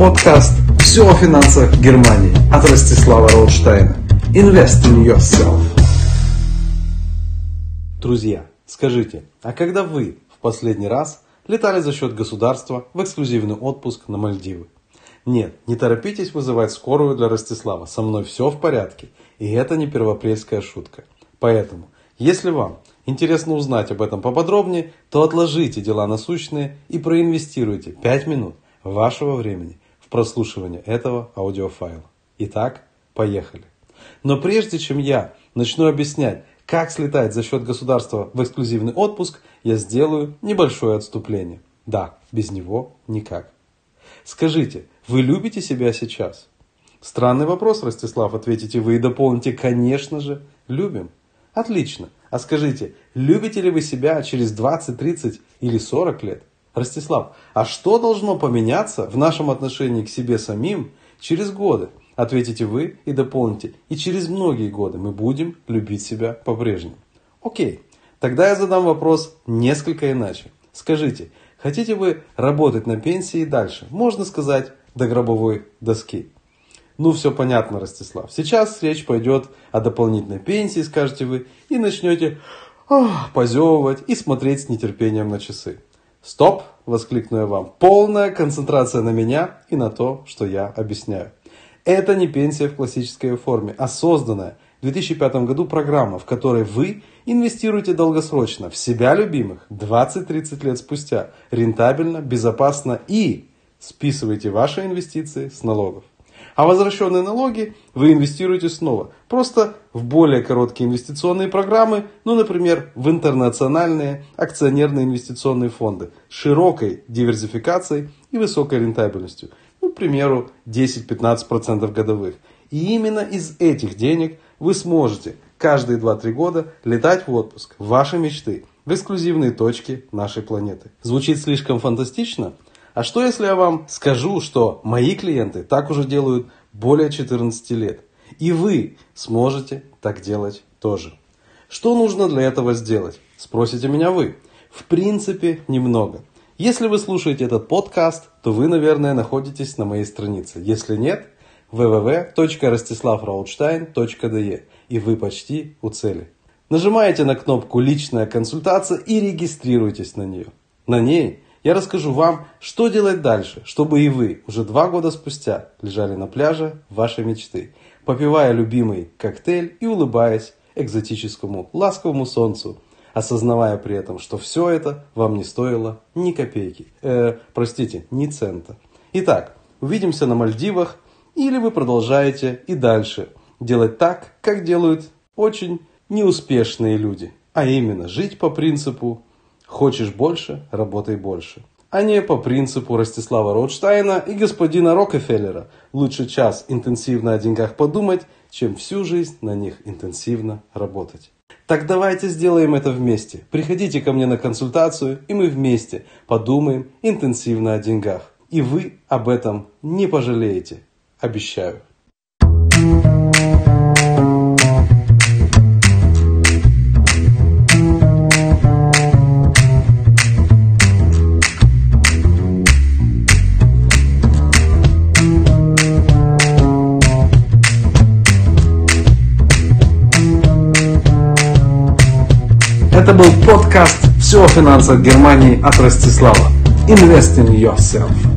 подкаст «Все о финансах Германии» от Ростислава Ролштейна. Invest in yourself. Друзья, скажите, а когда вы в последний раз летали за счет государства в эксклюзивный отпуск на Мальдивы? Нет, не торопитесь вызывать скорую для Ростислава. Со мной все в порядке. И это не первоапрельская шутка. Поэтому, если вам интересно узнать об этом поподробнее, то отложите дела насущные и проинвестируйте 5 минут вашего времени в прослушивание этого аудиофайла. Итак, поехали. Но прежде чем я начну объяснять, как слетать за счет государства в эксклюзивный отпуск, я сделаю небольшое отступление. Да, без него никак. Скажите, вы любите себя сейчас? Странный вопрос, Ростислав, ответите вы и дополните, конечно же, любим. Отлично. А скажите, любите ли вы себя через 20, 30 или 40 лет? Ростислав, а что должно поменяться в нашем отношении к себе самим через годы? Ответите вы и дополните. И через многие годы мы будем любить себя по-прежнему. Окей, тогда я задам вопрос несколько иначе. Скажите, хотите вы работать на пенсии дальше? Можно сказать, до гробовой доски. Ну, все понятно, Ростислав. Сейчас речь пойдет о дополнительной пенсии, скажете вы, и начнете ох, позевывать и смотреть с нетерпением на часы. Стоп, воскликну я вам. Полная концентрация на меня и на то, что я объясняю. Это не пенсия в классической форме, а созданная в 2005 году программа, в которой вы инвестируете долгосрочно в себя любимых 20-30 лет спустя, рентабельно, безопасно и списываете ваши инвестиции с налогов. А возвращенные налоги вы инвестируете снова. Просто в более короткие инвестиционные программы, ну, например, в интернациональные акционерные инвестиционные фонды с широкой диверсификацией и высокой рентабельностью. Ну, к примеру, 10-15% годовых. И именно из этих денег вы сможете каждые 2-3 года летать в отпуск ваши мечты, в эксклюзивные точки нашей планеты. Звучит слишком фантастично? А что если я вам скажу, что мои клиенты так уже делают более 14 лет? И вы сможете так делать тоже. Что нужно для этого сделать? Спросите меня вы. В принципе, немного. Если вы слушаете этот подкаст, то вы, наверное, находитесь на моей странице. Если нет, www.rostislavrautstein.de и вы почти у цели. Нажимаете на кнопку «Личная консультация» и регистрируйтесь на нее. На ней я расскажу вам, что делать дальше, чтобы и вы уже два года спустя лежали на пляже вашей мечты, попивая любимый коктейль и улыбаясь экзотическому ласковому солнцу, осознавая при этом, что все это вам не стоило ни копейки, э, простите, ни цента. Итак, увидимся на Мальдивах, или вы продолжаете и дальше делать так, как делают очень неуспешные люди, а именно жить по принципу Хочешь больше – работай больше. А не по принципу Ростислава Ротштайна и господина Рокфеллера. Лучше час интенсивно о деньгах подумать, чем всю жизнь на них интенсивно работать. Так давайте сделаем это вместе. Приходите ко мне на консультацию, и мы вместе подумаем интенсивно о деньгах. И вы об этом не пожалеете. Обещаю. Это был подкаст «Все о финансах Германии» от Ростислава. Invest in yourself.